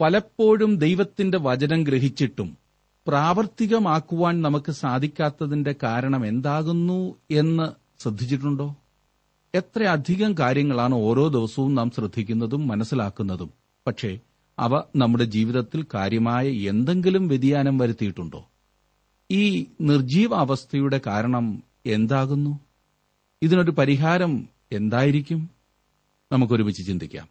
പലപ്പോഴും ദൈവത്തിന്റെ വചനം ഗ്രഹിച്ചിട്ടും പ്രാവർത്തികമാക്കുവാൻ നമുക്ക് സാധിക്കാത്തതിന്റെ കാരണം എന്താകുന്നു എന്ന് ശ്രദ്ധിച്ചിട്ടുണ്ടോ? എത്രയധികം കാര്യങ്ങളാണ് ഓരോ ദിവസവും നാം ശ്രദ്ധിക്കുന്നതും മനസ്സിലാക്കുന്നതും. പക്ഷേ അവ നമ്മുടെ ജീവിതത്തിൽ കാര്യമായ എന്തെങ്കിലും വ്യതിയാനം വരുത്തിയിട്ടുണ്ടോ? ഈ നിർജീവ അവസ്ഥയുടെ കാരണം എന്താകുന്നു? ഇതിനൊരു പരിഹാരം എന്തായിരിക്കും? നമുക്കൊരുമിച്ച് ചിന്തിക്കാം.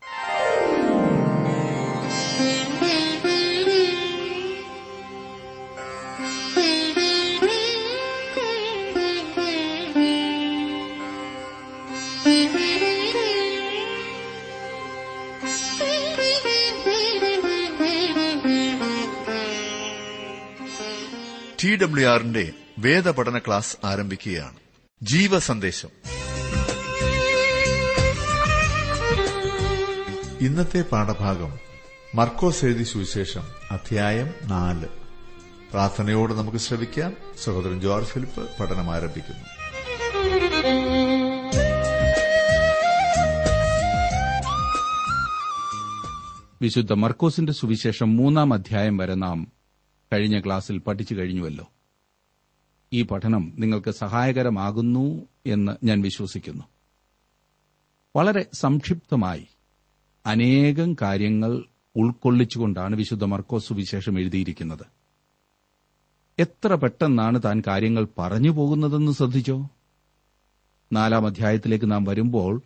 ടി ഡബ്ല്യു ആറിന്റെ വേദപഠന ക്ലാസ് ആരംഭിക്കുകയാണ്. ജീവ സന്ദേശം ഇന്നത്തെ പാഠഭാഗം മർക്കോസ് എഴുതി സുവിശേഷം അധ്യായം നാല്. പ്രാർത്ഥനയോട് നമുക്ക് ശ്രവിക്കാം. സഹോദരൻ ജോർജ് ഫിലിപ്പ് പഠനം ആരംഭിക്കുന്നു. വിശുദ്ധ മർക്കോസിന്റെ സുവിശേഷം മൂന്നാം അധ്യായം വരെ നാം കഴിഞ്ഞ ക്ലാസ്സിൽ പഠിച്ചു കഴിഞ്ഞുവല്ലോ. ഈ പഠനം നിങ്ങൾക്ക് സഹായകരമാകുന്നു എന്ന് ഞാൻ വിശ്വസിക്കുന്നു. വളരെ സംക്ഷിപ്തമായി അനേകം കാര്യങ്ങൾ ഉൾക്കൊള്ളിച്ചുകൊണ്ടാണ് വിശുദ്ധ മർക്കോസ് സുവിശേഷം എഴുതിയിരിക്കുന്നത്. എത്ര പെട്ടെന്നാണ് താൻ കാര്യങ്ങൾ പറഞ്ഞു പോകുന്നതെന്ന് ശ്രദ്ധിച്ചോ? നാലാം അധ്യായത്തിലേക്ക് നാം വരുമ്പോൾ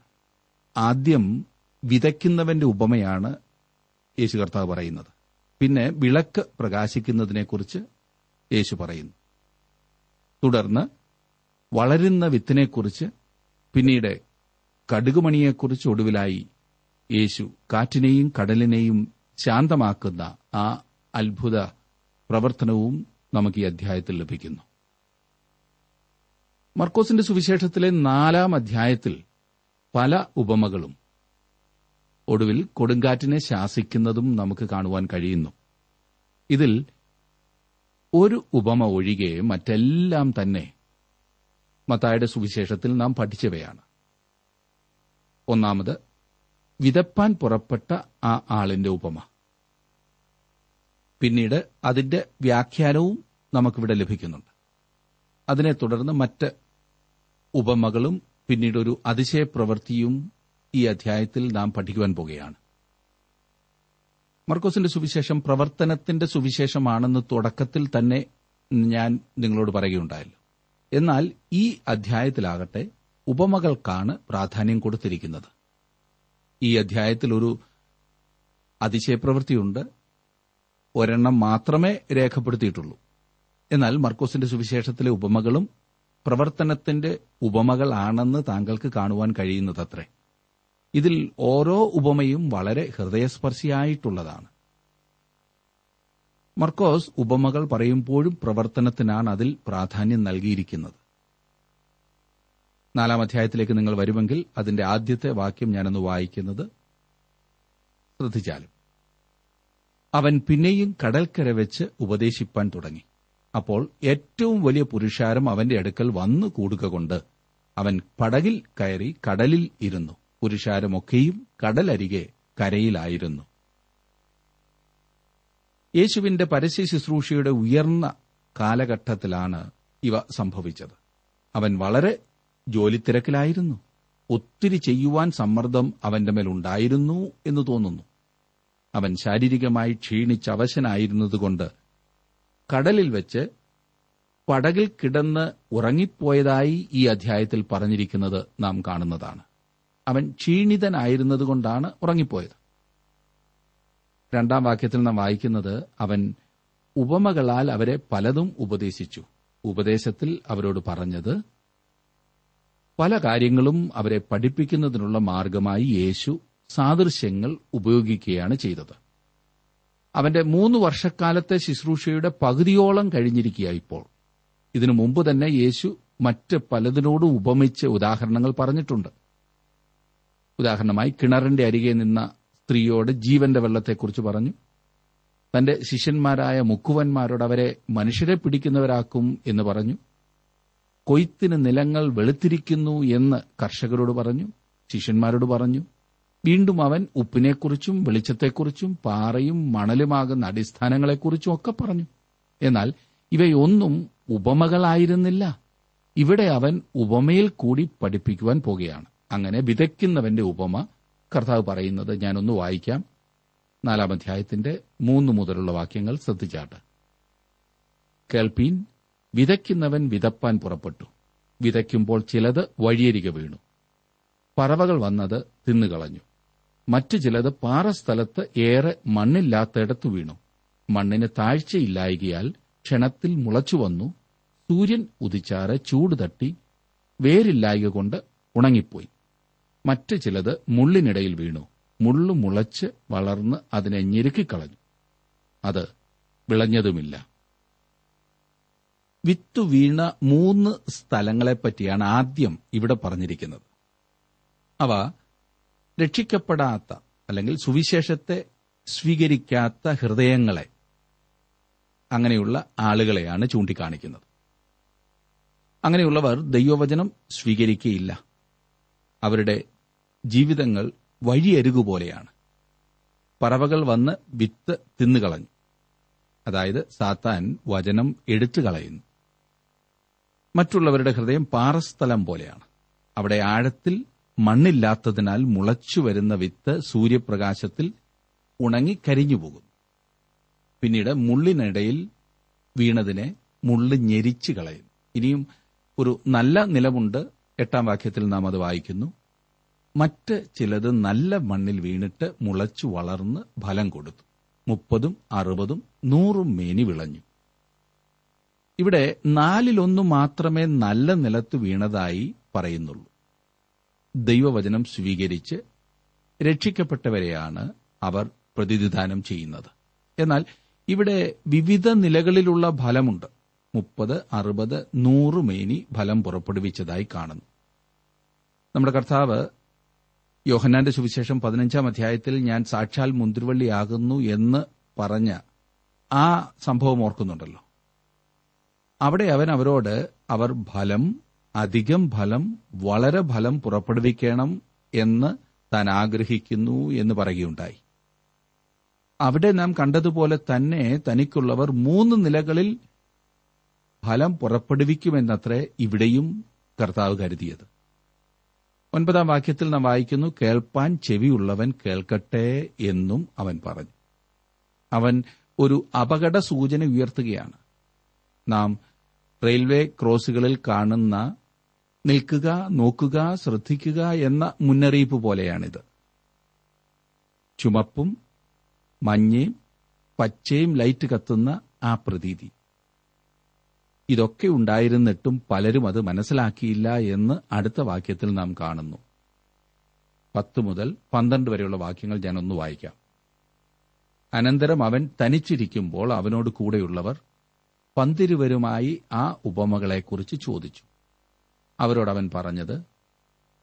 ആദ്യം വിതയ്ക്കുന്നവന്റെ ഉപമയാണ് യേശു കർത്താവ് പറയുന്നത്. പിന്നെ വിളക്ക് പ്രകാശിക്കുന്നതിനെക്കുറിച്ച് യേശു പറയുന്നു. തുടർന്ന് വളരുന്ന വിത്തിനെക്കുറിച്ച് പിന്നീട് കടുകുമണിയെക്കുറിച്ച് ഒടുവിലായി യേശു കാറ്റിനെയും കടലിനെയും ശാന്തമാക്കുന്ന ആ അത്ഭുത പ്രവർത്തനവും നമുക്ക് ഈ അധ്യായത്തിൽ ലഭിക്കുന്നു. മർക്കോസിന്റെ സുവിശേഷത്തിലെ നാലാം അധ്യായത്തിൽ പല ഉപമകളും ഒടുവിൽ കൊടുങ്കാറ്റിനെ ശാസിക്കുന്നതും നമുക്ക് കാണുവാൻ കഴിയുന്നു. ഇതിൽ ഒരു ഉപമ ഒഴികെ മറ്റെല്ലാം തന്നെ മത്തായുടെ സുവിശേഷത്തിൽ നാം പഠിച്ചവയാണ്. ഒന്നാമത് വിതപ്പാൻ പുറപ്പെട്ട ആ ആളിന്റെ ഉപമ. പിന്നീട് അതിന്റെ വ്യാഖ്യാനവും നമുക്കിവിടെ ലഭിക്കുന്നുണ്ട്. അതിനെ തുടർന്ന് മറ്റ് ഉപമകളും പിന്നീട് ഒരു അതിശയപ്രവൃത്തിയും ഈ അധ്യായത്തിൽ നാം പഠിക്കുവാൻ പോകുകയാണ്. മർക്കോസിന്റെ സുവിശേഷം പ്രവർത്തനത്തിന്റെ സുവിശേഷമാണെന്ന് തുടക്കത്തിൽ തന്നെ ഞാൻ നിങ്ങളോട് പറയുകയുണ്ടായല്ലോ. എന്നാൽ ഈ അധ്യായത്തിലാകട്ടെ ഉപമകൾക്കാണ് പ്രാധാന്യം കൊടുത്തിരിക്കുന്നത്. ഈ അധ്യായത്തിൽ ഒരു അതിശയപ്രവൃത്തിയുണ്ട്. ഒരെണ്ണം മാത്രമേ രേഖപ്പെടുത്തിയിട്ടുള്ളൂ. എന്നാൽ മർക്കോസിന്റെ സുവിശേഷത്തിലെ ഉപമകളും പ്രവർത്തനത്തിന്റെ ഉപമകളാണെന്ന് താങ്കൾക്ക് കാണുവാൻ കഴിയുന്നതത്രേ. ഇതിൽ ഓരോ ഉപമയും വളരെ ഹൃദയസ്പർശിയായിട്ടുള്ളതാണ്. മർക്കോസ് ഉപമകൾ പറയുമ്പോഴും പ്രവർത്തനത്തിനാണ് അതിൽ പ്രാധാന്യം നൽകിയിരിക്കുന്നത്. നാലാം അധ്യായത്തിലേക്ക് നിങ്ങൾ വരുമെങ്കിൽ അതിന്റെ ആദ്യത്തെ വാക്യം ഞാനൊന്ന് വായിക്കുന്നത് ശ്രദ്ധിച്ചാലും. അവൻ പിന്നെയും കടൽക്കര വെച്ച് ഉപദേശിപ്പാൻ തുടങ്ങി. അപ്പോൾ ഏറ്റവും വലിയ പുരുഷാരം അവന്റെ അടുക്കൽ വന്നു കൂടുക കൊണ്ട് അവൻ പടകിൽ കയറി കടലിൽ ഇരുന്നു. പുരുഷാരമൊക്കെയും കടലരികെ കരയിലായിരുന്നു. യേശുവിന്റെ പരസ്യ ശുശ്രൂഷയുടെ ഉയർന്ന കാലഘട്ടത്തിലാണ് ഇവ സംഭവിച്ചത്. അവൻ വളരെ ജോലിത്തിരക്കിലായിരുന്നു. ഒത്തിരി ചെയ്യുവാൻ സമ്മർദ്ദം അവന്റെ മേലുണ്ടായിരുന്നു എന്ന് തോന്നുന്നു. അവൻ ശാരീരികമായി ക്ഷീണിച്ച് അവശനായിരുന്നതുകൊണ്ട് കടലിൽ വെച്ച് പടകിൽ കിടന്ന് ഉറങ്ങിപ്പോയതായി ഈ അധ്യായത്തിൽ പറഞ്ഞിരിക്കുന്നത് നാം കാണുന്നതാണ്. അവൻ ക്ഷീണിതനായിരുന്നതുകൊണ്ടാണ് ഉറങ്ങിപ്പോയത്. രണ്ടാം വാക്യത്തിൽ നാം വായിക്കുന്നത് അവൻ ഉപമകളാൽ അവരെ പലതും ഉപദേശിച്ചു. ഉപദേശത്തിൽ അവരോട് പറഞ്ഞത് പല കാര്യങ്ങളും അവരെ പഠിപ്പിക്കുന്നതിനുള്ള മാർഗമായി യേശു സാദൃശ്യങ്ങൾ ഉപയോഗിക്കുകയാണ് ചെയ്തത്. അവന്റെ മൂന്ന് വർഷക്കാലത്തെ ശുശ്രൂഷയുടെ പകുതിയോളം കഴിഞ്ഞിരിക്കുക ഇപ്പോൾ. ഇതിനു മുമ്പ് തന്നെ യേശു മറ്റ് പലതിനോടും ഉപമിച്ച് ഉദാഹരണങ്ങൾ പറഞ്ഞിട്ടുണ്ട്. ഉദാഹരണമായി കിണറിന്റെ അരികെ നിന്ന സ്ത്രീയോട് ജീവന്റെ വെള്ളത്തെക്കുറിച്ച് പറഞ്ഞു. തന്റെ ശിഷ്യന്മാരായ മുക്കുവന്മാരോട് അവരെ മനുഷ്യരെ പിടിക്കുന്നവരാക്കും എന്ന് പറഞ്ഞു. കൊയ്ത്തിന് നിലങ്ങൾ വെളുത്തിരിക്കുന്നു എന്ന് കർഷകരോട് പറഞ്ഞു. ശിഷ്യന്മാരോട് പറഞ്ഞു. വീണ്ടും അവൻ ഉപ്പിനെക്കുറിച്ചും വെളിച്ചത്തെക്കുറിച്ചും പാറയും മണലുമാകുന്ന അടിസ്ഥാനങ്ങളെക്കുറിച്ചും ഒക്കെ പറഞ്ഞു. എന്നാൽ ഇവയൊന്നും ഉപമകളായിരുന്നില്ല. ഇവിടെ അവൻ ഉപമയിൽ കൂടി പഠിപ്പിക്കുവാൻ പോകുകയാണ്. അങ്ങനെ വിതയ്ക്കുന്നവന്റെ ഉപമ കർത്താവ് പറയുന്നത് ഞാനൊന്ന് വായിക്കാം. നാലാം അധ്യായത്തിന്റെ മൂന്ന് മുതലുള്ള വാക്യങ്ങൾ ശ്രദ്ധിച്ചാട്ട്. കേൾപ്പീൻ വിതയ്ക്കുന്നവൻ വിതപ്പാൻ പുറപ്പെട്ടു. വിതയ്ക്കുമ്പോൾ ചിലത് വഴിയരികെ വീണു. പറവകൾ വന്നത് തിന്നുകളഞ്ഞു. മറ്റു ചിലത് പാറസ്ഥലത്ത് ഏറെ മണ്ണില്ലാത്തയിടത്ത് വീണു. മണ്ണിന് താഴ്ചയില്ലായകയാൽ ക്ഷണത്തിൽ മുളച്ചു വന്നു. സൂര്യൻ ഉദിച്ചാറ് ചൂട് തട്ടി വേരില്ലായക കൊണ്ട് ഉണങ്ങിപ്പോയി. മറ്റു ചിലത് മുള്ളിനിടയിൽ വീണു. മുള്ളു മുളച്ച് വളർന്ന് അതിനെ ഞെരുക്കിക്കളഞ്ഞു. അത് വിളഞ്ഞതുമില്ല. വിത്തു വീണ മൂന്ന് സ്ഥലങ്ങളെപ്പറ്റിയാണ് ആദ്യം ഇവിടെ പറഞ്ഞിരിക്കുന്നത്. അവ രക്ഷിക്കപ്പെടാത്ത അല്ലെങ്കിൽ സുവിശേഷത്തെ സ്വീകരിക്കാത്ത ഹൃദയങ്ങളെ അങ്ങനെയുള്ള ആളുകളെയാണ് ചൂണ്ടിക്കാണിക്കുന്നത്. അങ്ങനെയുള്ളവർ ദൈവവചനം സ്വീകരിക്കുകയില്ല. അവരുടെ ജീവിതങ്ങൾ വഴിയരുകുപോലെയാണ്. പറവകൾ വന്ന് വിത്ത് തിന്നുകളഞ്ഞു. അതായത് സാത്താൻ വചനം എടുത്തു കളയുന്നു. മറ്റുള്ളവരുടെ ഹൃദയം പാറസ്ഥലം പോലെയാണ്. അവിടെ ആഴത്തിൽ മണ്ണില്ലാത്തതിനാൽ മുളച്ചു വരുന്ന വിത്ത് സൂര്യപ്രകാശത്തിൽ ഉണങ്ങി കരിഞ്ഞുപോകും പിന്നീട് മുള്ളിനിടയിൽ വീണതിനെ മുള്ള് ഞെരിച്ചു കളയും ഇനിയും ഒരു നല്ല നിലമുണ്ട്. എട്ടാം വാക്യത്തിൽ നാം അത് വായിക്കുന്നു. മറ്റ് ചിലത് നല്ല മണ്ണിൽ വീണിട്ട് മുളച്ചു വളർന്ന് ഫലം കൊടുത്തു. മുപ്പതും അറുപതും നൂറും മേനി വിളഞ്ഞു. ഇവിടെ നാലിലൊന്നു മാത്രമേ നല്ല നിലത്ത് വീണതായി പറയുന്നുള്ളൂ. ദൈവവചനം സ്വീകരിച്ച് രക്ഷിക്കപ്പെട്ടവരെയാണ് അവർ പ്രതിനിധാനം ചെയ്യുന്നത്. എന്നാൽ ഇവിടെ വിവിധ നിലകളിലുള്ള ഫലമുണ്ട്. മുപ്പത് അറുപത് നൂറ് മേനി ഫലം പുറപ്പെടുവിച്ചതായി കാണുന്നു. നമ്മുടെ കർത്താവ് യോഹന്നാന്റെ സുവിശേഷം പതിനഞ്ചാം അധ്യായത്തിൽ ഞാൻ സാക്ഷാൽ മുന്തിരിവള്ളിയാകുന്നു എന്ന് പറഞ്ഞ ആ സംഭവം ഓർക്കുന്നുണ്ടല്ലോ. അവിടെ അവൻ അവരോട് അവർ ഫലം അധികം ഫലം വളരെ ഫലം പുറപ്പെടുവിക്കണം എന്ന് താൻ ആഗ്രഹിക്കുന്നു എന്ന് പറയുകയുണ്ടായി. അവിടെ നാം കണ്ടതുപോലെ തന്നെ തനിക്കുള്ളവർ മൂന്ന് നിലകളിൽ ഫലം പുറപ്പെടുവിക്കുമെന്നത്രേ ഇവിടെയും കർത്താവ് കരുതിയത്. ഒൻപതാം വാക്യത്തിൽ നാം വായിക്കുന്നു കേൾപ്പാൻ ചെവിയുള്ളവൻ കേൾക്കട്ടെ എന്നും അവൻ പറഞ്ഞു. അവൻ ഒരു അപകട സൂചന ഉയർത്തുകയാണ്. നാം റെയിൽവേ ക്രോസുകളിൽ കാണുന്ന നിൽക്കുക നോക്കുക ശ്രദ്ധിക്കുക എന്ന മുന്നറിയിപ്പ് പോലെയാണിത്. ചുമപ്പും മഞ്ഞയും പച്ചയും ലൈറ്റ് കത്തുന്ന ആ പ്രതീതി. ഇതൊക്കെ ഉണ്ടായിരുന്നിട്ടും പലരും അത് മനസ്സിലാക്കിയില്ല എന്ന് അടുത്ത വാക്യത്തിൽ നാം കാണുന്നു. പത്ത് മുതൽ പന്ത്രണ്ട് വരെയുള്ള വാക്യങ്ങൾ ഞാൻ ഒന്ന് വായിക്കാം. അനന്തരം അവൻ തനിച്ചിരിക്കുമ്പോൾ അവനോട് കൂടെയുള്ളവർ പന്തിരുവരുമായി ആ ഉപമകളെക്കുറിച്ച് ചോദിച്ചു. അവരോടവൻ പറഞ്ഞത്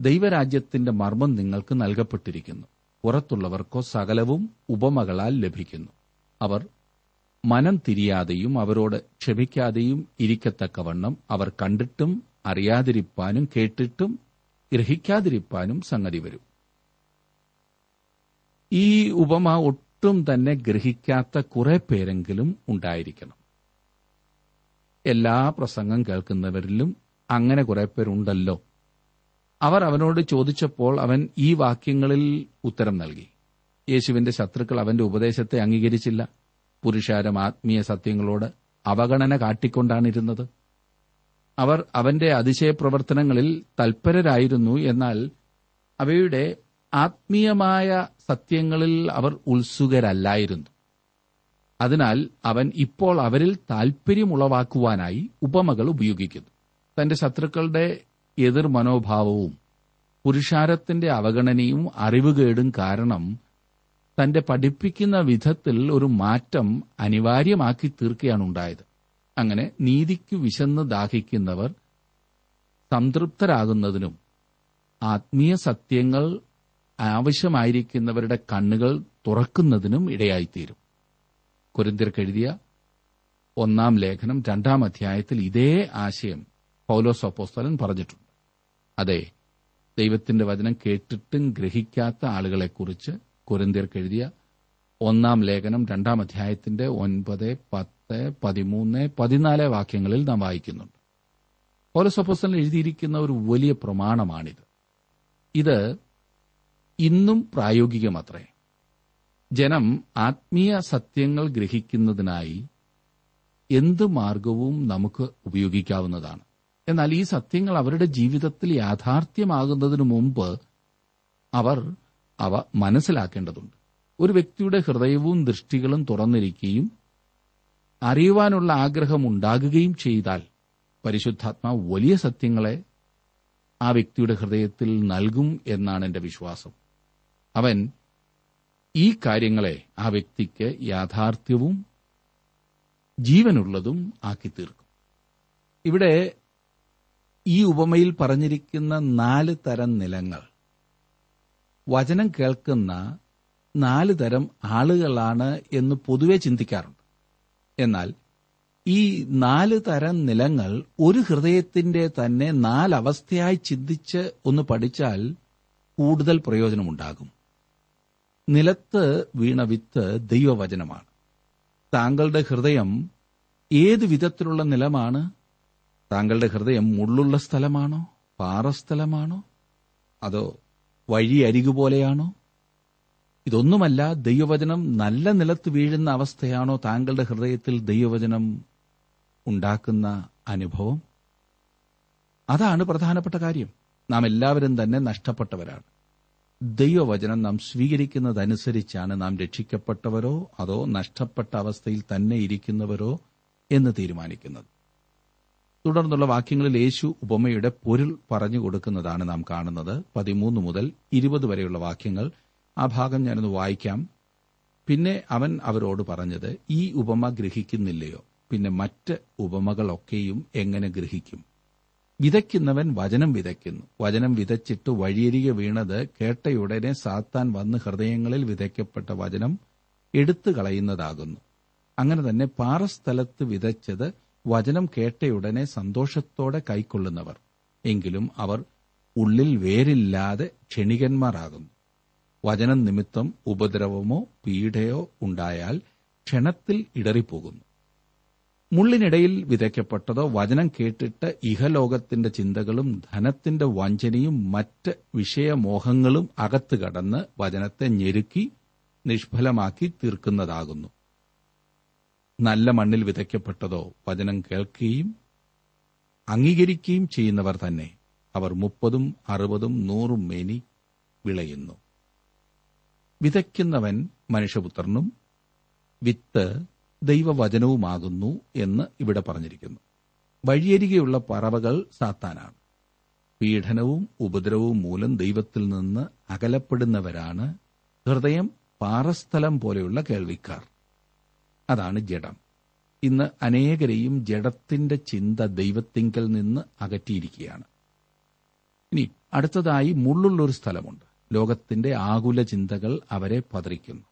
ദൈവരാജ്യത്തിന്റെ മർമ്മം നിങ്ങൾക്ക് നൽകപ്പെട്ടിരിക്കുന്നു. പുറത്തുള്ളവർക്കോ സകലവും ഉപമകളാൽ ലഭിക്കുന്നു. അവർ മനം തിരിയാതെയും അവരോട് ക്ഷമിക്കാതെയും ഇരിക്കത്തക്കവണ്ണം അവർ കണ്ടിട്ടും അറിയാതിരിപ്പാനും കേട്ടിട്ടും ഗ്രഹിക്കാതിരിപ്പാനും സംഗതി വരും. ഈ ഉപമ ഒട്ടും തന്നെ ഗ്രഹിക്കാത്ത കുറെ പേരെങ്കിലും ഉണ്ടായിരിക്കണം. എല്ലാ പ്രസംഗം കേൾക്കുന്നവരിലും അങ്ങനെ കുറെ പേരുണ്ടല്ലോ. അവർ അവനോട് ചോദിച്ചപ്പോൾ അവൻ ഈ വാക്യങ്ങളിൽ ഉത്തരം നൽകി. യേശുവിന്റെ ശത്രുക്കൾ അവന്റെ ഉപദേശത്തെ അംഗീകരിച്ചില്ല. പുരുഷാരം ആത്മീയ സത്യങ്ങളോട് അവഗണന കാട്ടിക്കൊണ്ടാണിരുന്നത്. അവർ അവന്റെ അതിശയപ്രവർത്തനങ്ങളിൽ തൽപരരായിരുന്നു എന്നാൽ അവയുടെ ആത്മീയമായ സത്യങ്ങളിൽ അവർ ഉത്സുകരല്ലായിരുന്നു. അതിനാൽ അവൻ ഇപ്പോൾ അവരിൽ താൽപര്യമുളവാക്കുവാനായി ഉപമകൾ ഉപയോഗിക്കുന്നു. തന്റെ ശത്രുക്കളുടെ എതിർ മനോഭാവവും പുരുഷാരത്തിന്റെ അവഗണനയും അറിവുകേടും കാരണം തന്റെ പഠിപ്പിക്കുന്ന വിധത്തിൽ ഒരു മാറ്റം അനിവാര്യമാക്കി തീർക്കുകയാണ് ഉണ്ടായത് അങ്ങനെ നീതിക്ക് വിശന്ന് ദാഹിക്കുന്നവർ സംതൃപ്തരാകുന്നതിനും ആത്മീയ സത്യങ്ങൾ ആവശ്യമായിരിക്കുന്നവരുടെ കണ്ണുകൾ തുറക്കുന്നതിനും ഇടയായിത്തീരും. കുരിന്തിർക്കെഴുതിയ ഒന്നാം ലേഖനം രണ്ടാം അധ്യായത്തിൽ ഇതേ ആശയം പൗലോസ് അപ്പോസ്തലൻ പറഞ്ഞിട്ടുണ്ട്. അതെ ദൈവത്തിന്റെ വചനം കേട്ടിട്ടും ഗ്രഹിക്കാത്ത ആളുകളെക്കുറിച്ച് കുരന്തിയർക്ക് എഴുതിയ ഒന്നാം ലേഖനം രണ്ടാം അധ്യായത്തിന്റെ ഒൻപത് പത്ത് പതിമൂന്ന് പതിനാല് വാക്യങ്ങളിൽ നാം വായിക്കുന്നുണ്ട്. പൗലസപ്പോസ്റ്റൽ എഴുതിയിരിക്കുന്ന ഒരു വലിയ പ്രമാണമാണിത്. ഇത് ഇന്നും പ്രായോഗികമത്രേ. ജനം ആത്മീയ സത്യങ്ങൾ ഗ്രഹിക്കുന്നതിനായി എന്ത് മാർഗവും നമുക്ക് ഉപയോഗിക്കാവുന്നതാണ്. എന്നാൽ ഈ സത്യങ്ങൾ അവരുടെ ജീവിതത്തിൽ യാഥാർത്ഥ്യമാകുന്നതിനു മുമ്പ് അവർ അവ മനസ്സിലാക്കേണ്ടതുണ്ട്. ഒരു വ്യക്തിയുടെ ഹൃദയവും ദൃഷ്ടികളും തുറന്നിരിക്കുകയും അറിയുവാനുള്ള ആഗ്രഹം ഉണ്ടാകുകയും ചെയ്താൽ പരിശുദ്ധാത്മാവ് വലിയ സത്യങ്ങളെ ആ വ്യക്തിയുടെ ഹൃദയത്തിൽ നൽകും എന്നാണ് എന്റെ വിശ്വാസം. അവൻ ഈ കാര്യങ്ങളെ ആ വ്യക്തിക്ക് യാഥാർത്ഥ്യവും ജീവനുള്ളതും ആക്കി തീർക്കും ഇവിടെ ഈ ഉപമയിൽ പറഞ്ഞിരിക്കുന്ന നാല് തരം നിലങ്ങൾ വചനം കേൾക്കുന്ന നാല് തരം ആളുകളാണ് എന്ന് പൊതുവെ ചിന്തിക്കാറുണ്ട്. എന്നാൽ ഈ നാല് തരം നിലങ്ങൾ ഒരു ഹൃദയത്തിന്റെ തന്നെ നാലവസ്ഥയായി ചിന്തിച്ച് ഒന്ന് പഠിച്ചാൽ കൂടുതൽ പ്രയോജനമുണ്ടാകും. നിലത്ത് വീണ വിത്ത് ദൈവവചനമാണ്. താങ്കളുടെ ഹൃദയം ഏത് വിധത്തിലുള്ള നിലമാണ്? താങ്കളുടെ ഹൃദയം മുള്ളുള്ള സ്ഥലമാണോ? പാറസ്ഥലമാണോ? അതോ വഴി അരികുപോലെയാണോ ഇതൊന്നുമല്ല ദൈവവചനം നല്ല നിലത്ത് വീഴുന്ന അവസ്ഥയാണോ താങ്കളുടെ ഹൃദയത്തിൽ ദൈവവചനം ഉണ്ടാക്കുന്ന അനുഭവം? അതാണ് പ്രധാനപ്പെട്ട കാര്യം. നാം എല്ലാവരും തന്നെ നഷ്ടപ്പെട്ടവരാണ്. ദൈവവചനം നാം സ്വീകരിക്കുന്നതനുസരിച്ചാണ് നാം രക്ഷിക്കപ്പെട്ടവരോ അതോ നഷ്ടപ്പെട്ട അവസ്ഥയിൽ തന്നെ ഇരിക്കുന്നവരോ എന്ന് തീരുമാനിക്കുന്നത്. തുടർന്നുള്ള വാക്യങ്ങളിൽ യേശു ഉപമയുടെ പൊരുൾ പറഞ്ഞു കൊടുക്കുന്നതാണ് നാം കാണുന്നത്. പതിമൂന്ന് മുതൽ ഇരുപത് വരെയുള്ള വാക്യങ്ങൾ. ആ ഭാഗം ഞാനൊന്ന് വായിക്കാം. പിന്നെ അവൻ അവരോട് പറഞ്ഞത് ഈ ഉപമ ഗ്രഹിക്കുന്നില്ലയോ? പിന്നെ മറ്റ് ഉപമകളൊക്കെയും എങ്ങനെ ഗ്രഹിക്കും? വിതയ്ക്കുന്നവൻ വചനം വിതയ്ക്കുന്നു. വചനം വിതച്ചിട്ട് വഴിയരികെ വീണത് കേട്ടയുടനെ സാത്താൻ വന്ന് ഹൃദയങ്ങളിൽ വിതയ്ക്കപ്പെട്ട വചനം എടുത്തു കളയുന്നതാകുന്നു. അങ്ങനെ തന്നെ പാറസ്ഥലത്ത് വിതച്ചത് വചനം കേട്ടയുടനെ സന്തോഷത്തോടെ കൈക്കൊള്ളുന്നവർ. എങ്കിലും അവർ ഉള്ളിൽ വേരില്ലാതെ ക്ഷണികന്മാരാകുന്നു. വചനം നിമിത്തം ഉപദ്രവമോ പീഡയോ ഉണ്ടായാൽ ക്ഷണത്തിൽ ഇടറിപ്പോകുന്നു. മുള്ളിനിടയിൽ വിതയ്ക്കപ്പെട്ടതോ വചനം കേട്ടിട്ട് ഇഹലോകത്തിന്റെ ചിന്തകളും ധനത്തിന്റെ വഞ്ചനയും മറ്റ് വിഷയമോഹങ്ങളും അകത്തുകടന്ന് വചനത്തെ ഞെരുക്കി നിഷ്ഫലമാക്കി തീർക്കുന്നതാകുന്നു. നല്ല മണ്ണിൽ വിതയ്ക്കപ്പെട്ടതോ വചനം കേൾക്കുകയും അംഗീകരിക്കുകയും ചെയ്യുന്നവർ തന്നെ അവർ മുപ്പതും അറുപതും നൂറും മേനി വിളയുന്നു. വിതയ്ക്കുന്നവൻ മനുഷ്യപുത്രനും വിത്ത് ദൈവവചനവുമാകുന്നു എന്ന് ഇവിടെ പറഞ്ഞിരിക്കുന്നു. വഴിയരികെയുള്ള പറവകൾ സാത്താനാണ്. പീഡനവും ഉപദ്രവവും മൂലം ദൈവത്തിൽ നിന്ന് അകലപ്പെടുന്നവരാണ്. ഹൃദയം പാറസ്ഥലം പോലെയുള്ള കേൾവിക്കാർ. അതാണ് ജഡം. ഇന്ന് അനേകരെയും ജഡത്തിന്റെ ചിന്ത ദൈവത്തിങ്കൽ നിന്ന് അകറ്റിയിരിക്കുകയാണ്. ഇനി അടുത്തതായി മുള്ളുള്ളൊരു സ്ഥലമുണ്ട്. ലോകത്തിന്റെ ആകുല ചിന്തകൾ അവരെ പതറിക്കുന്നു.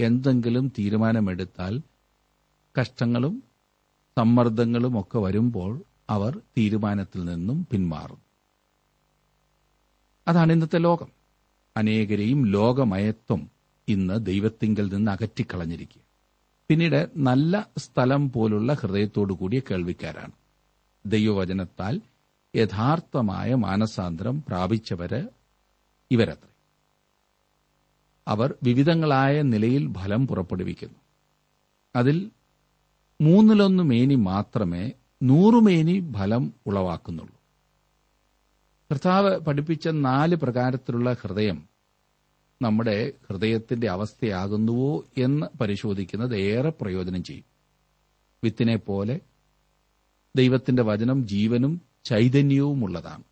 എന്തെങ്കിലും തീരുമാനമെടുത്താൽ കഷ്ടങ്ങളും സമ്മർദ്ദങ്ങളും ഒക്കെ വരുമ്പോൾ അവർ തീരുമാനത്തിൽ നിന്നും പിന്മാറും. അതാണ് ഇന്നത്തെ ലോകം. അനേകരെയും ലോകമയത്വം ഇന്ന് ദൈവത്തിങ്കിൽ നിന്ന് അകറ്റിക്കളഞ്ഞിരിക്കുക പിന്നീട് നല്ല സ്ഥലം പോലുള്ള ഹൃദയത്തോടു കൂടിയ കേൾവിക്കാരാണ്. ദൈവവചനത്താൽ യഥാർത്ഥമായ മാനസാന്തരം പ്രാപിച്ചവര് ഇവരത്രേ. അവർ വിവിധങ്ങളായ നിലയിൽ ഫലം പുറപ്പെടുവിക്കുന്നു. അതിൽ മൂന്നിലൊന്ന് മേനി മാത്രമേ നൂറുമേനി ഫലം ഉളവാക്കുന്നുള്ളൂ. കർത്താവ് പഠിപ്പിച്ച നാല് പ്രകാരത്തിലുള്ള ഹൃദയം നമ്മുടെ ഹൃദയത്തിന്റെ അവസ്ഥയാകുന്നുവോ എന്ന് പരിശോധിക്കുന്നത് ഏറെ പ്രയോജനം ചെയ്യും. വിത്തിനെ പോലെ ദൈവത്തിന്റെ വചനം ജീവനും ചൈതന്യവുമുള്ളതാണ്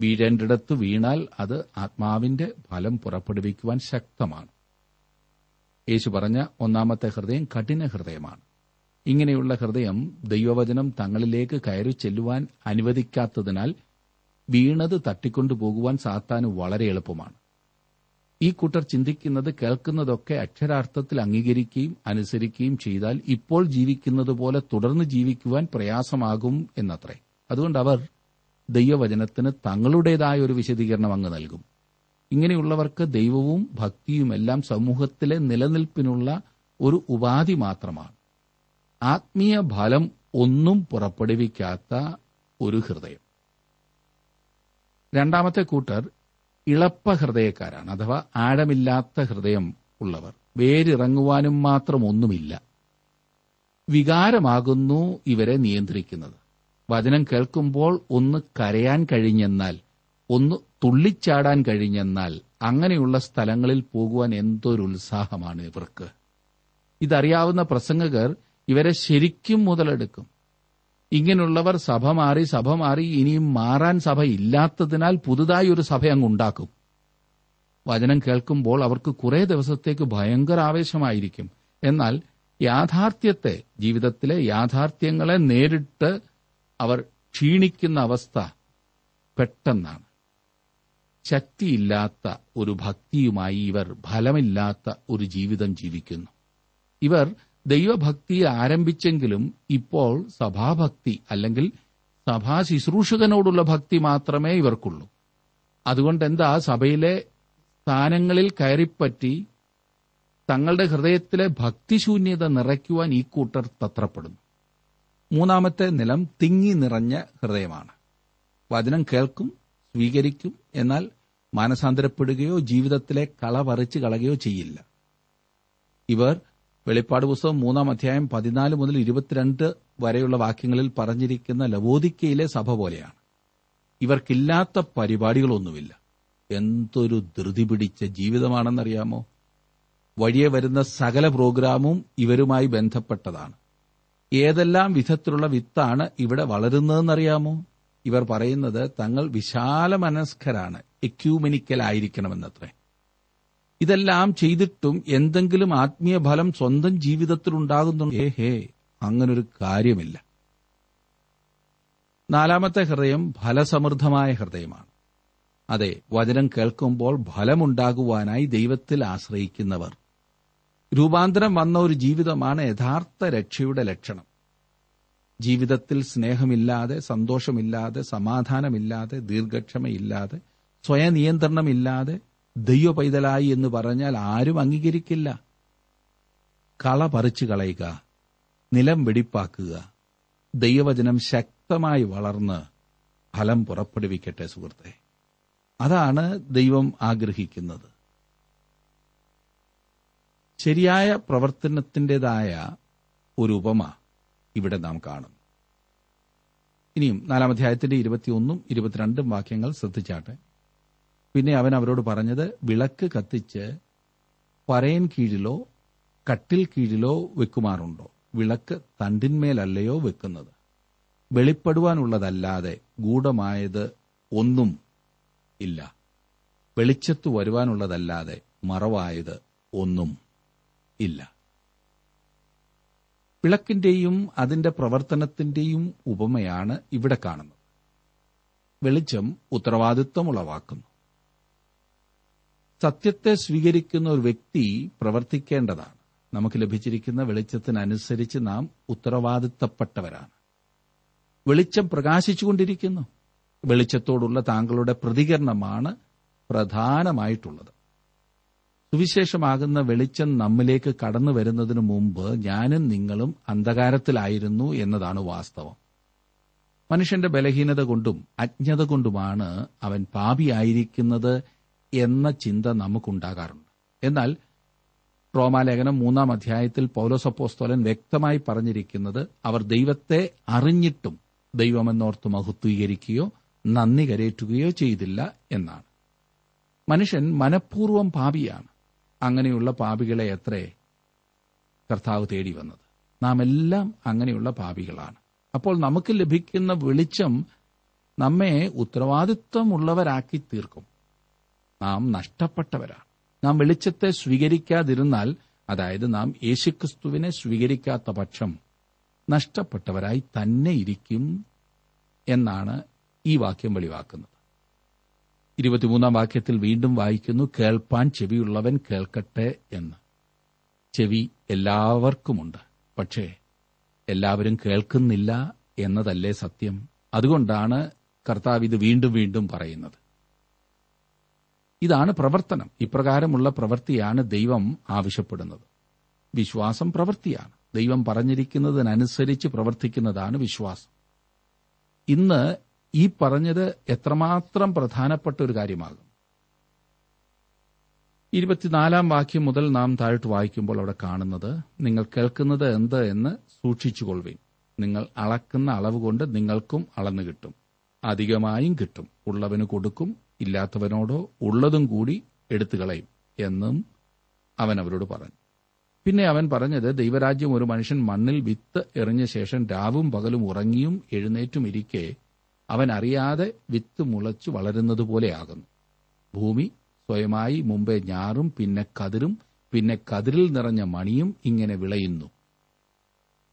വീഴേണ്ടിടത്ത് വീണാൽ അത് ആത്മാവിന്റെ ഫലം പുറപ്പെടുവിക്കുവാൻ ശക്തമാണ്. യേശു പറഞ്ഞ ഒന്നാമത്തെ ഹൃദയം കഠിന ഹൃദയമാണ്. ഇങ്ങനെയുള്ള ഹൃദയം ദൈവവചനം തങ്ങളിലേക്ക് കയറി ചെല്ലുവാൻ അനുവദിക്കാത്തതിനാൽ വീണത് തട്ടിക്കൊണ്ടുപോകുവാൻ സാത്താന് വളരെ എളുപ്പമാണ്. ഈ കൂട്ടർ ചിന്തിക്കുന്നത് കേൾക്കുന്നതൊക്കെ അക്ഷരാർത്ഥത്തിൽ അംഗീകരിക്കുകയും അനുസരിക്കുകയും ചെയ്താൽ ഇപ്പോൾ ജീവിക്കുന്നത് പോലെ തുടർന്ന് ജീവിക്കുവാൻ പ്രയാസമാകും എന്നത്രേ. അതുകൊണ്ട് അവർ ദൈവവചനത്തിന് തങ്ങളുടേതായ ഒരു വിശദീകരണം അങ്ങ് നൽകും. ഇങ്ങനെയുള്ളവർക്ക് ദൈവവും ഭക്തിയുമെല്ലാം സമൂഹത്തിലെ നിലനിൽപ്പിനുള്ള ഒരു ഉപാധി മാത്രമാണ്. ആത്മീയ ഫലം ഒന്നും പുറപ്പെടുവിക്കാത്ത ഒരു ഹൃദയം. രണ്ടാമത്തെ കൂട്ടർ ഇളപ്പ ഹൃദയക്കാരാണ് അഥവാ ആഴമില്ലാത്ത ഹൃദയം ഉള്ളവർ. വേരിറങ്ങുവാനും മാത്രം ഒന്നുമില്ല. വികാരമാകുന്നു ഇവരെ നിയന്ത്രിക്കുന്നത്. വചനം കേൾക്കുമ്പോൾ ഒന്ന് കരയാൻ കഴിഞ്ഞെന്നാൽ ഒന്ന് തുള്ളിച്ചാടാൻ കഴിഞ്ഞെന്നാൽ അങ്ങനെയുള്ള സ്ഥലങ്ങളിൽ പോകുവാൻ എന്തൊരു ഉത്സാഹമാണ് ഇവർക്ക്. ഇതറിയാവുന്ന പ്രസംഗകർ ഇവരെ ശരിക്കും മുതലെടുക്കും. ഇങ്ങനെയുള്ളവർ സഭ മാറി സഭ മാറി ഇനിയും മാറാൻ സഭ ഇല്ലാത്തതിനാൽ പുതുതായി ഒരു സഭ അങ്ങ് ഉണ്ടാക്കും. വചനം കേൾക്കുമ്പോൾ അവർക്ക് കുറേ ദിവസത്തേക്ക് ഭയങ്കര ആവേശമായിരിക്കും. എന്നാൽ യാഥാർത്ഥ്യത്തെ ജീവിതത്തിലെ യാഥാർത്ഥ്യങ്ങളെ നേരിട്ട് അവർ ക്ഷീണിക്കുന്ന അവസ്ഥ പെട്ടെന്നാണ്. ശക്തിയില്ലാത്ത ഒരു ഭക്തിയുമായി ഇവർ ഫലമില്ലാത്ത ഒരു ജീവിതം ജീവിക്കുന്നു. ഇവർ ദൈവഭക്തി ആരംഭിച്ചെങ്കിലും ഇപ്പോൾ സഭാഭക്തി അല്ലെങ്കിൽ സഭാ ശുശ്രൂഷകനോടുള്ള ഭക്തി മാത്രമേ ഇവർക്കുള്ളൂ. അതുകൊണ്ട് എന്താ സഭയിലെ സ്ഥാനങ്ങളിൽ കയറിപ്പറ്റി തങ്ങളുടെ ഹൃദയത്തിലെ ഭക്തിശൂന്യത നിറയ്ക്കുവാൻ ഈ കൂട്ടർ തത്രപ്പെടുന്നു. മൂന്നാമത്തെ നിലം തിങ്ങി നിറഞ്ഞ ഹൃദയമാണ്. വചനം കേൾക്കും സ്വീകരിക്കും എന്നാൽ മാനസാന്തരപ്പെടുകയോ ജീവിതത്തിലെ കള പറിച്ചു ചെയ്യില്ല. ഇവർ വെളിപ്പാട് പുസ്തകം മൂന്നാം അധ്യായം പതിനാല് മുതൽ ഇരുപത്തിരണ്ട് വരെയുള്ള വാക്യങ്ങളിൽ പറഞ്ഞിരിക്കുന്ന ലവോദിക്കയിലെ സഭ പോലെയാണ്. ഇവർക്കില്ലാത്ത പരിപാടികളൊന്നുമില്ല. എന്തൊരു ധൃതി പിടിച്ച ജീവിതമാണെന്നറിയാമോ? വഴിയെ വരുന്ന സകല പ്രോഗ്രാമും ഇവരുമായി ബന്ധപ്പെട്ടതാണ്. ഏതെല്ലാം വിധത്തിലുള്ള വിത്താണ് ഇവിടെ വളരുന്നതെന്നറിയാമോ? ഇവർ പറയുന്നത് തങ്ങൾ വിശാല മനസ്കരാണ് എക്യൂമെനിക്കലായിരിക്കണമെന്നത്രേ. ഇതെല്ലാം ചെയ്തിട്ടും എന്തെങ്കിലും ആത്മീയ ഫലം സ്വന്തം ജീവിതത്തിൽ ഉണ്ടാകുന്നു ഏ ഹേ അങ്ങനൊരു കാര്യമില്ല. നാലാമത്തെ ഹൃദയം ഫലസമൃദ്ധമായ ഹൃദയമാണ്. അതെ വചനം കേൾക്കുമ്പോൾ ഫലമുണ്ടാകുവാനായി ദൈവത്തിൽ ആശ്രയിക്കുന്നവർ. രൂപാന്തരം വന്ന ഒരു ജീവിതമാണ് യഥാർത്ഥ രക്ഷയുടെ ലക്ഷണം. ജീവിതത്തിൽ സ്നേഹമില്ലാതെ സന്തോഷമില്ലാതെ സമാധാനമില്ലാതെ ദീർഘക്ഷമയില്ലാതെ സ്വയനിയന്ത്രണമില്ലാതെ ദൈവ പൈതലായി എന്ന് പറഞ്ഞാൽ ആരും അംഗീകരിക്കില്ല. കള പറിച്ചു കളയുക നിലം വെടിപ്പാക്കുക ദൈവവചനം ശക്തമായി വളർന്ന് ഫലം പുറപ്പെടുവിക്കട്ടെ സുഹൃത്തെ. അതാണ് ദൈവം ആഗ്രഹിക്കുന്നത്. ശരിയായ പ്രവർത്തനത്തിന്റെതായ ഒരു ഉപമ ഇവിടെ നാം കാണും. ഇനിയും നാലാം അധ്യായത്തിന്റെ ഇരുപത്തിയൊന്നും ഇരുപത്തിരണ്ടും വാക്യങ്ങൾ ശ്രദ്ധിച്ചാട്ടെ. പിന്നെ അവൻ അവരോട് പറഞ്ഞത് വിളക്ക് കത്തിച്ച് പറയൻ കീഴിലോ കട്ടിൽ കീഴിലോ വെക്കുമാറുണ്ടോ? വിളക്ക് തണ്ടിന്മേലല്ലയോ വെക്കുന്നത്? വെളിപ്പെടുവാനുള്ളതല്ലാതെ ഗൂഢമായത് ഒന്നും ഇല്ല. വെളിച്ചത്ത് വരുവാനുള്ളതല്ലാതെ മറവായത് ഒന്നും ഇല്ല. വിളക്കിന്റെയും അതിന്റെ പ്രവർത്തനത്തിന്റെയും ഉപമയാണ് ഇവിടെ കാണുന്നത്. വെളിച്ചം ഉത്തരവാദിത്വം ഉളവാക്കുന്നു. സത്യത്തെ സ്വീകരിക്കുന്ന ഒരു വ്യക്തി പ്രവർത്തിക്കേണ്ടതാണ്. നമുക്ക് ലഭിച്ചിരിക്കുന്ന വെളിച്ചത്തിനനുസരിച്ച് നാം ഉത്തരവാദിത്തപ്പെട്ടവരാണ്. വെളിച്ചം പ്രകാശിച്ചുകൊണ്ടിരിക്കുന്നു. വെളിച്ചത്തോടുള്ള താങ്കളുടെ പ്രതികരണമാണ് പ്രധാനമായിട്ടുള്ളത്. സുവിശേഷമാകുന്ന വെളിച്ചം നമ്മിലേക്ക് കടന്നു വരുന്നതിനു മുമ്പ് ഞാനും നിങ്ങളും അന്ധകാരത്തിലായിരുന്നു എന്നതാണ് വാസ്തവം. മനുഷ്യന്റെ ബലഹീനത കൊണ്ടും അജ്ഞത കൊണ്ടുമാണ് അവൻ പാപിയായിരിക്കുന്നത് എന്ന ചിന്ത നമുക്കുണ്ടാകാറുണ്ട്. എന്നാൽ റോമാലേഖനം മൂന്നാം അധ്യായത്തിൽ പൗലോസപ്പോസ്തോലൻ വ്യക്തമായി പറഞ്ഞിരിക്കുന്നത് അവർ ദൈവത്തെ അറിഞ്ഞിട്ടും ദൈവമെന്നോർത്ത് മഹത്വീകരിക്കുകയോ നന്ദി കരേറ്റുകയോ ചെയ്തില്ല എന്നാണ്. മനുഷ്യൻ മനഃപൂർവം പാപിയാണ്. അങ്ങനെയുള്ള പാപികളെ എത്രേ? കർത്താവ് തേടി വന്നത്. നാം എല്ലാം അങ്ങനെയുള്ള പാപികളാണ്. അപ്പോൾ നമുക്ക് ലഭിക്കുന്ന വെളിച്ചം നമ്മെ ഉത്തരവാദിത്വമുള്ളവരാക്കി തീർക്കും. നാം നഷ്ടപ്പെട്ടവരാണ് നാം വെളിച്ചത്തെ സ്വീകരിക്കാതിരുന്നാൽ അതായത് നാം യേശുക്രിസ്തുവിനെ സ്വീകരിക്കാത്ത പക്ഷം നഷ്ടപ്പെട്ടവരായി തന്നെ ഇരിക്കും എന്നാണ് ഈ വാക്യം വെളിവാക്കുന്നത്. ഇരുപത്തിമൂന്നാം വാക്യത്തിൽ വീണ്ടും വായിക്കുന്നു കേൾപ്പാൻ ചെവിയുള്ളവൻ കേൾക്കട്ടെ എന്ന്. ചെവി എല്ലാവർക്കുമുണ്ട് പക്ഷേ എല്ലാവരും കേൾക്കുന്നില്ല എന്നതല്ലേ സത്യം? അതുകൊണ്ടാണ് കർത്താവ് ഇത് വീണ്ടും വീണ്ടും പറയുന്നത്. ഇതാണ് പ്രവർത്തനം. ഇപ്രകാരമുള്ള പ്രവൃത്തിയാണ് ദൈവം ആവശ്യപ്പെടുന്നത്. വിശ്വാസം പ്രവൃത്തിയാണ്. ദൈവം പറഞ്ഞിരിക്കുന്നതിനനുസരിച്ച് പ്രവർത്തിക്കുന്നതാണ് വിശ്വാസം. ഇന്ന് ഈ പറഞ്ഞത് എത്രമാത്രം പ്രധാനപ്പെട്ട ഒരു കാര്യമാകും. ഇരുപത്തിനാലാം വാക്യം മുതൽ നാം താഴോട്ട് വായിക്കുമ്പോൾ അവിടെ കാണുന്നത് നിങ്ങൾ കേൾക്കുന്നത് എന്ത് എന്ന് സൂക്ഷിച്ചുകൊള്ളുവിൻ. നിങ്ങൾ അളക്കുന്ന അളവ് കൊണ്ട് നിങ്ങൾക്കും അളന്നു കിട്ടും. അധികമായും കിട്ടും. ഉള്ളവന് കൊടുക്കും ഇല്ലാത്തവനോടോ ഉള്ളതും കൂടി എടുത്തുകളയും എന്നും അവൻ അവരോട് പറഞ്ഞു. പിന്നെ അവൻ പറഞ്ഞത് ദൈവരാജ്യം ഒരു മനുഷ്യൻ മണ്ണിൽ വിത്ത് എറിഞ്ഞ ശേഷം രാവും പകലും ഉറങ്ങിയും എഴുന്നേറ്റും ഇരിക്കെ അവൻ അറിയാതെ വിത്ത് മുളച്ചു വളരുന്നതുപോലെയാകുന്നു ഭൂമി സ്വയമായി മുമ്പേ ഞാറും പിന്നെ കതിരും പിന്നെ കതിരിൽ നിറഞ്ഞ മണിയും ഇങ്ങനെ വിളയുന്നു.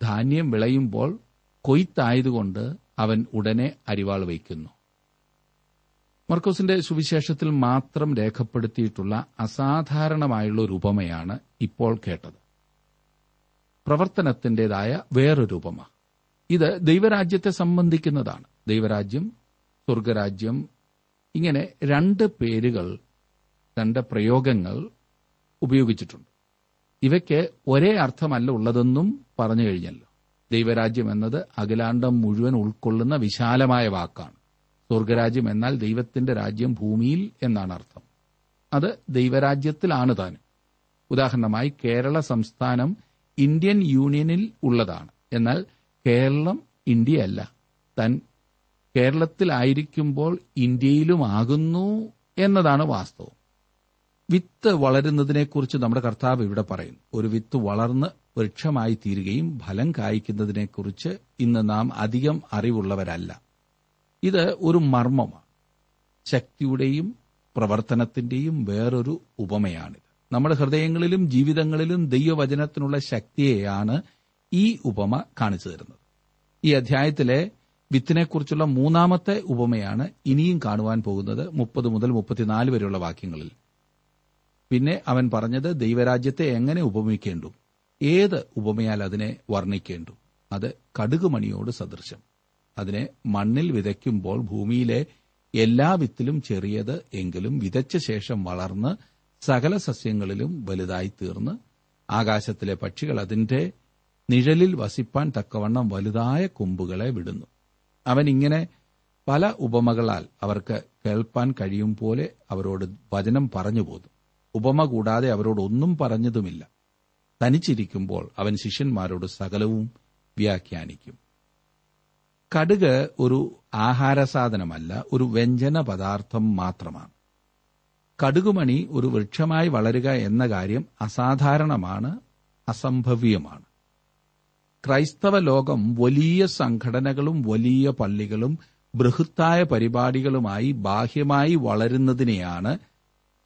ധാന്യം വിളയുമ്പോൾ കൊയ്ത്തായതുകൊണ്ട് അവൻ ഉടനെ അരിവാൾ വയ്ക്കുന്നു. മർക്കോസിന്റെ സുവിശേഷത്തിൽ മാത്രം രേഖപ്പെടുത്തിയിട്ടുള്ള അസാധാരണമായുള്ള ഒരു ഉപമയാണ് ഇപ്പോൾ കേട്ടത്. പ്രവർത്തനത്തിന്റേതായ വേറൊരു ഉപമ. ഇത് ദൈവരാജ്യത്തെ സംബന്ധിക്കുന്നതാണ്. ദൈവരാജ്യം സ്വർഗരാജ്യം ഇങ്ങനെ രണ്ട് പേരുകൾ രണ്ട് പ്രയോഗങ്ങൾ ഉപയോഗിച്ചിട്ടുണ്ട്. ഇവയ്ക്ക് ഒരേ അർത്ഥമല്ല ഉള്ളതെന്നും പറഞ്ഞു കഴിഞ്ഞല്ലോ. ദൈവരാജ്യം എന്നത് അഖിലാണ്ടം മുഴുവൻ ഉൾക്കൊള്ളുന്ന വിശാലമായ വാക്കാണ്. സ്വർഗരാജ്യം എന്നാൽ ദൈവത്തിന്റെ രാജ്യം ഭൂമിയിൽ എന്നാണ് അർത്ഥം. അത് ദൈവരാജ്യത്തിലാണ് താനും ഉദാഹരണമായി കേരള സംസ്ഥാനം ഇന്ത്യൻ യൂണിയനിൽ ഉള്ളതാണ്. എന്നാൽ കേരളം ഇന്ത്യയല്ല തൻ കേരളത്തിലായിരിക്കുമ്പോൾ ഇന്ത്യയിലുമാകുന്നു എന്നതാണ് വാസ്തവം. വിത്ത് വളരുന്നതിനെക്കുറിച്ച് നമ്മുടെ കർത്താവ് ഇവിടെ പറയുന്നു. ഒരു വിത്ത് വളർന്ന് വൃക്ഷമായി തീരുകയും ഫലം കായ്ക്കുന്നതിനെക്കുറിച്ച് ഇന്ന് നാം അധികം അറിവുള്ളവരല്ല. ഇത് ഒരു മർമ്മമാണ്. ശക്തിയുടെയും പ്രവർത്തനത്തിന്റെയും വേറൊരു ഉപമയാണിത്. നമ്മുടെ ഹൃദയങ്ങളിലും ജീവിതങ്ങളിലും ദൈവവചനത്തിനുള്ള ശക്തിയെയാണ് ഈ ഉപമ കാണിച്ചു തരുന്നത്. ഈ അധ്യായത്തിലെ വിത്തിനെക്കുറിച്ചുള്ള മൂന്നാമത്തെ ഉപമയാണ് ഇനിയും കാണുവാൻ പോകുന്നത് മുപ്പത് മുതൽ മുപ്പത്തിനാല് വരെയുള്ള വാക്യങ്ങളിൽ. പിന്നെ അവൻ പറഞ്ഞത് ദൈവരാജ്യത്തെ എങ്ങനെ ഉപമിക്കേണ്ടു? ഏത് ഉപമയാൽ അതിനെ വർണിക്കേണ്ടു? അത് കടുകുമണിയോട് സദൃശം. അതിനെ മണ്ണിൽ വിതയ്ക്കുമ്പോൾ ഭൂമിയിലെ എല്ലാ വിത്തിലും ചെറിയത് എങ്കിലും വിതച്ച ശേഷം വളർന്ന് സകല സസ്യങ്ങളിലും വലുതായി തീർന്ന് ആകാശത്തിലെ പക്ഷികൾ അതിന്റെ നിഴലിൽ വസിപ്പാൻ തക്കവണ്ണം വലുതായ കൊമ്പുകളെ വിടുന്നു. അവൻ ഇങ്ങനെ പല ഉപമകളാൽ അവർക്ക് കേൾപ്പാൻ കഴിയും പോലെ അവരോട് വചനം പറഞ്ഞു പോന്നു. ഉപമ കൂടാതെ അവരോട് ഒന്നും പറഞ്ഞതുമില്ല. തനിച്ചിരിക്കുമ്പോൾ അവൻ ശിഷ്യന്മാരോട് സകലവും വ്യാഖ്യാനിക്കും. കടുക് ഒരു ആഹാര സാധനമല്ല ഒരു വ്യഞ്ജന പദാർത്ഥം മാത്രമാണ്. കടുകുമണി ഒരു വൃക്ഷമായി വളരുക എന്ന കാര്യം അസാധാരണമാണ് അസംഭവ്യമാണ്. ക്രൈസ്തവ ലോകം വലിയ സംഘടനകളും വലിയ പള്ളികളും ബൃഹത്തായ പരിപാടികളുമായി ബാഹ്യമായി വളരുന്നതിനെയാണ്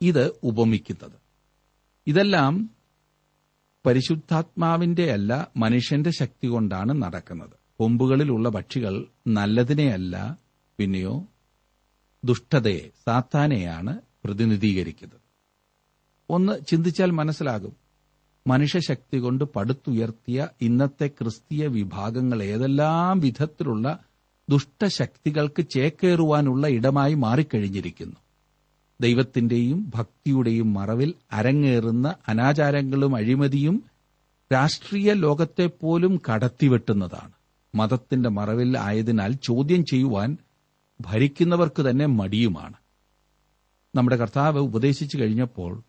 ഇത് ഉപമിക്കുന്നത്. ഇതെല്ലാം പരിശുദ്ധാത്മാവിന്റെ അല്ല മനുഷ്യന്റെ ശക്തി കൊണ്ടാണ് നടക്കുന്നത്. കൊമ്പുകളിലുള്ള പക്ഷികൾ നല്ലതിനെയല്ല പിന്നെയോ ദുഷ്ടതയെ സാത്താനെയാണ് പ്രതിനിധീകരിക്കുന്നത്. ഒന്ന് ചിന്തിച്ചാൽ മനസ്സിലാകും. മനുഷ്യശക്തി കൊണ്ട് പടുത്തുയർത്തിയ ഇന്നത്തെ ക്രിസ്തീയ വിഭാഗങ്ങൾ ഏതെല്ലാം വിധത്തിലുള്ള ദുഷ്ടശക്തികൾക്ക് ചേക്കേറുവാനുള്ള ഇടമായി മാറിക്കഴിഞ്ഞിരിക്കുന്നു. ദൈവത്തിന്റെയും ഭക്തിയുടെയും മറവിൽ അരങ്ങേറുന്ന അനാചാരങ്ങളും അഴിമതിയും രാഷ്ട്രീയ ലോകത്തെപ്പോലും കടത്തിവെട്ടുന്നതാണ്. മതത്തിന്റെ മറവിൽ ആയതിനാൽ ചോദ്യം ചെയ്യുവാൻ ഭരിക്കുന്നവർക്ക് തന്നെ മടിയുമാണ്. നമ്മുടെ കർത്താവ് ഉപദേശിച്ചു കഴിഞ്ഞപ്പോൾ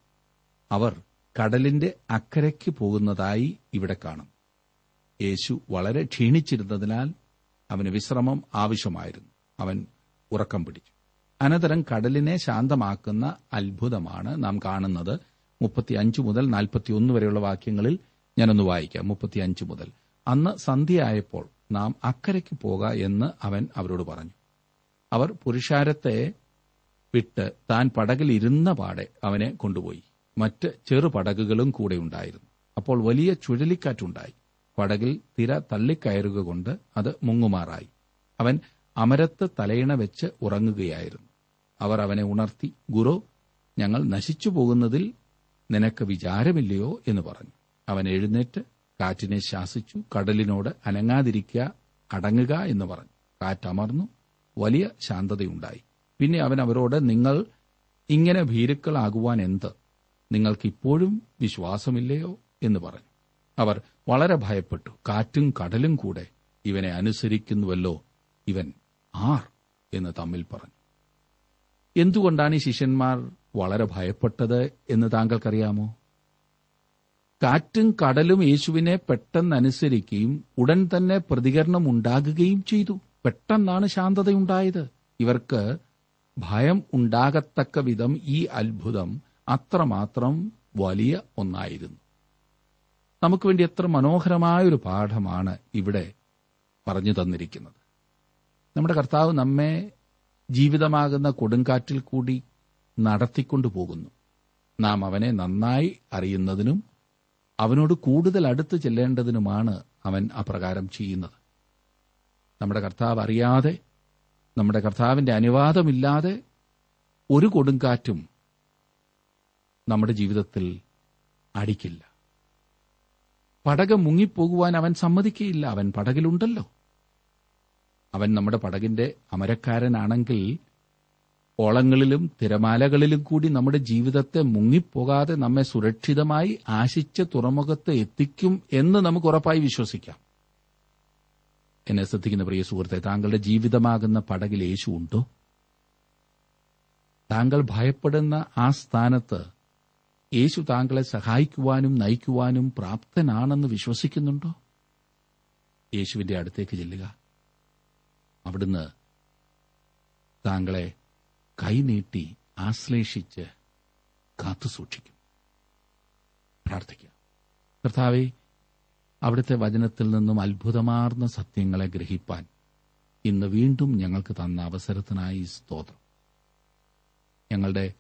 അവർ കടലിന്റെ അക്കരയ്ക്ക് പോകുന്നതായി ഇവിടെ കാണും. യേശു വളരെ ക്ഷീണിച്ചിരുന്നതിനാൽ അവന് വിശ്രമം ആവശ്യമായിരുന്നു. അവൻ ഉറക്കം പിടിച്ചു. അനന്തരം കടലിനെ ശാന്തമാക്കുന്ന അത്ഭുതമാണ് നാം കാണുന്നത്. മുപ്പത്തിയഞ്ച് മുതൽ നാൽപ്പത്തിയൊന്ന് വരെയുള്ള വാക്യങ്ങളിൽ ഞാനൊന്ന് വായിക്കാം. മുപ്പത്തിയഞ്ച് മുതൽ. അന്ന് സന്ധ്യയായപ്പോൾ നാം അക്കരയ്ക്ക് പോക എന്ന് അവൻ അവരോട് പറഞ്ഞു. അവർ പുരുഷാരത്തെ വിട്ട് താൻ പടകിൽ ഇരുന്ന പാടെ അവനെ കൊണ്ടുപോയി. മറ്റ് ചെറുപടകുകളും കൂടെ ഉണ്ടായിരുന്നു. അപ്പോൾ വലിയ ചുഴലിക്കാറ്റുണ്ടായി. പടകിൽ തിര തള്ളിക്കയറുക കൊണ്ട് അത് മുങ്ങുമാറായി. അവൻ അമരത്ത് തലയിണ വെച്ച് ഉറങ്ങുകയായിരുന്നു. അവർ അവനെ ഉണർത്തി ഗുരു ഞങ്ങൾ നശിച്ചു പോകുന്നതിൽ നിനക്ക് വിചാരമില്ലയോ? എന്ന് പറഞ്ഞു. അവൻ എഴുന്നേറ്റ് കാറ്റിനെ ശാസിച്ചു കടലിനോട് അനങ്ങാതിരിക്കുക അടങ്ങുക എന്ന് പറഞ്ഞു. കാറ്റമർന്നു വലിയ ശാന്തതയുണ്ടായി. പിന്നെ അവൻ അവരോട് നിങ്ങൾ ഇങ്ങനെ ഭീരുക്കളാകുവാൻ എന്ത്? നിങ്ങൾക്കിപ്പോഴും വിശ്വാസമില്ലയോ? എന്ന് പറഞ്ഞു. അവർ വളരെ ഭയപ്പെട്ടു. കാറ്റും കടലും കൂടെ ഇവനെ അനുസരിക്കുന്നുവല്ലോ ഇവൻ ആർ എന്ന് തമ്മിൽ പറഞ്ഞു. എന്തുകൊണ്ടാണ് ഈ ശിഷ്യന്മാർ വളരെ ഭയപ്പെട്ടത് എന്ന് താങ്കൾക്കറിയാമോ? കാറ്റും കടലും യേശുവിനെ പെട്ടെന്ന് പെട്ടെന്നനുസരിക്കുകയും ഉടൻ തന്നെ പ്രതികരണം ഉണ്ടാകുകയും ചെയ്തു. പെട്ടെന്നാണ് ശാന്തതയുണ്ടായത്. ഇവർക്ക് ഭയം ഉണ്ടാകത്തക്ക വിധം ഈ അത്ഭുതം അത്രമാത്രം വലിയ ഒന്നായിരുന്നു. നമുക്ക് വേണ്ടി എത്ര മനോഹരമായ ഒരു പാഠമാണ് ഇവിടെ പറഞ്ഞു തന്നിരിക്കുന്നത്. നമ്മുടെ കർത്താവ് നമ്മെ ജീവിതമാകുന്ന കൊടുങ്കാറ്റിൽ കൂടി നടത്തിക്കൊണ്ടു പോകുന്നു നാം അവനെ നന്നായി അറിയുന്നതിനും അവനോട് കൂടുതൽ അടുത്ത് ചെല്ലേണ്ടതിനുമാണ് അവൻ അപ്രകാരം ചെയ്യുന്നത്. നമ്മുടെ കർത്താവ് അറിയാതെ നമ്മുടെ കർത്താവിന്റെ അനുവാദമില്ലാതെ ഒരു കൊടുങ്കാറ്റും നമ്മുടെ ജീവിതത്തിൽ അടിക്കില്ല. പടക് മുങ്ങിപ്പോകുവാൻ അവൻ സമ്മതിക്കുകയില്ല അവൻ പടകിലുണ്ടല്ലോ. അവൻ നമ്മുടെ പടകിന്റെ അമരക്കാരനാണെങ്കിൽ ഓളങ്ങളിലും തിരമാലകളിലും കൂടി നമ്മുടെ ജീവിതത്തെ മുങ്ങിപ്പോകാതെ നമ്മെ സുരക്ഷിതമായി ആശിച്ച തുറമുഖത്ത് എത്തിക്കും എന്ന് നമുക്ക് ഉറപ്പായി വിശ്വസിക്കാം. എന്നെ ശ്രദ്ധിക്കുന്ന പ്രിയ സുഹൃത്തെ താങ്കളുടെ ജീവിതമാകുന്ന പടകിൽ യേശു ഉണ്ടോ? താങ്കൾ ഭയപ്പെടുന്ന ആ സ്ഥാനത്ത് യേശു താങ്കളെ സഹായിക്കുവാനും നയിക്കുവാനും പ്രാപ്തനാണെന്ന് വിശ്വസിക്കുന്നുണ്ടോ? യേശുവിന്റെ അടുത്തേക്ക് ചെല്ലുക. അവിടുന്ന് താങ്കളെ കൈനീട്ടി ആശ്ലേഷിച്ച് കാത്തുസൂക്ഷിക്കും പ്രാർത്ഥിക്കാം. കർത്താവെ അവിടുത്തെ വചനത്തിൽ നിന്നും അത്ഭുതമാർന്ന സത്യങ്ങളെ ഗ്രഹിപ്പാൻ ഇന്ന് വീണ്ടും ഞങ്ങൾക്ക് തന്ന അവസരത്തിനായി സ്തോത്രം. ഞങ്ങളുടെ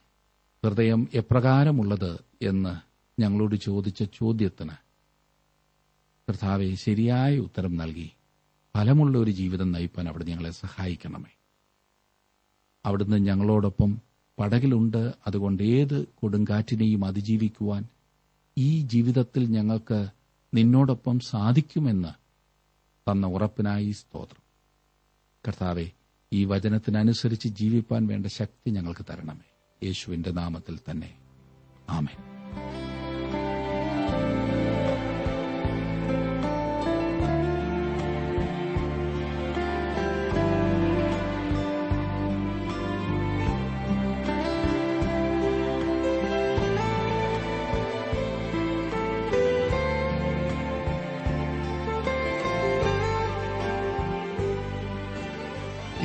ഹൃദയം എപ്രകാരമുള്ളത് എന്ന് ഞങ്ങളോട് ചോദിച്ച ചോദ്യത്തിന് കർത്താവെ ശരിയായ ഉത്തരം നൽകി ഫലമുള്ള ഒരു ജീവിതം നയിപ്പാൻ അവിടെ ഞങ്ങളെ സഹായിക്കണമേ. അവിടുന്ന് ഞങ്ങളോടൊപ്പം പടകിലുണ്ട്. അതുകൊണ്ട് ഏത് കൊടുങ്കാറ്റിനെയും അതിജീവിക്കുവാൻ ഈ ജീവിതത്തിൽ ഞങ്ങൾക്ക് നിന്നോടൊപ്പം സാധിക്കുമെന്ന് തന്ന ഉറപ്പിനായി സ്തോത്രം. കർത്താവെ ഈ വചനത്തിനനുസരിച്ച് ജീവിപ്പാൻ വേണ്ട ശക്തി ഞങ്ങൾക്ക് തരണമേ. യേശുവിന്റെ നാമത്തിൽ തന്നെ. ആമേൻ.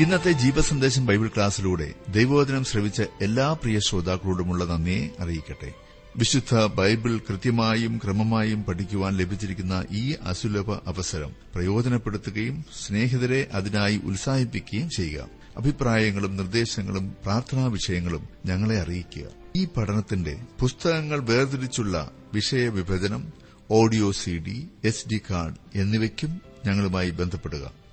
ഇന്നത്തെ ജീവസന്ദേശം ബൈബിൾ ക്ലാസ്സിലൂടെ ദൈവവചനം ശ്രവിച്ച എല്ലാ പ്രിയ ശ്രോതാക്കളോടുമുള്ള നന്ദിയെ അറിയിക്കട്ടെ. വിശുദ്ധ ബൈബിൾ കൃത്യമായും ക്രമമായും പഠിക്കുവാൻ ലഭിച്ചിരിക്കുന്ന ഈ അസുലഭ അവസരം പ്രയോജനപ്പെടുത്തുകയും സ്നേഹിതരെ അതിനായി ഉത്സാഹിപ്പിക്കുകയും ചെയ്യുക. അഭിപ്രായങ്ങളും നിർദ്ദേശങ്ങളും പ്രാർത്ഥനാ വിഷയങ്ങളും ഞങ്ങളെ അറിയിക്കുക. ഈ പഠനത്തിന്റെ പുസ്തകങ്ങൾ വേർതിരിച്ചുള്ള വിഷയ വിഭജനം audio C D S D card എന്നിവയ്ക്കും ഞങ്ങളുമായി ബന്ധപ്പെടുക.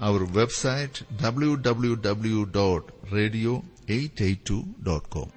our website www.radio882.com.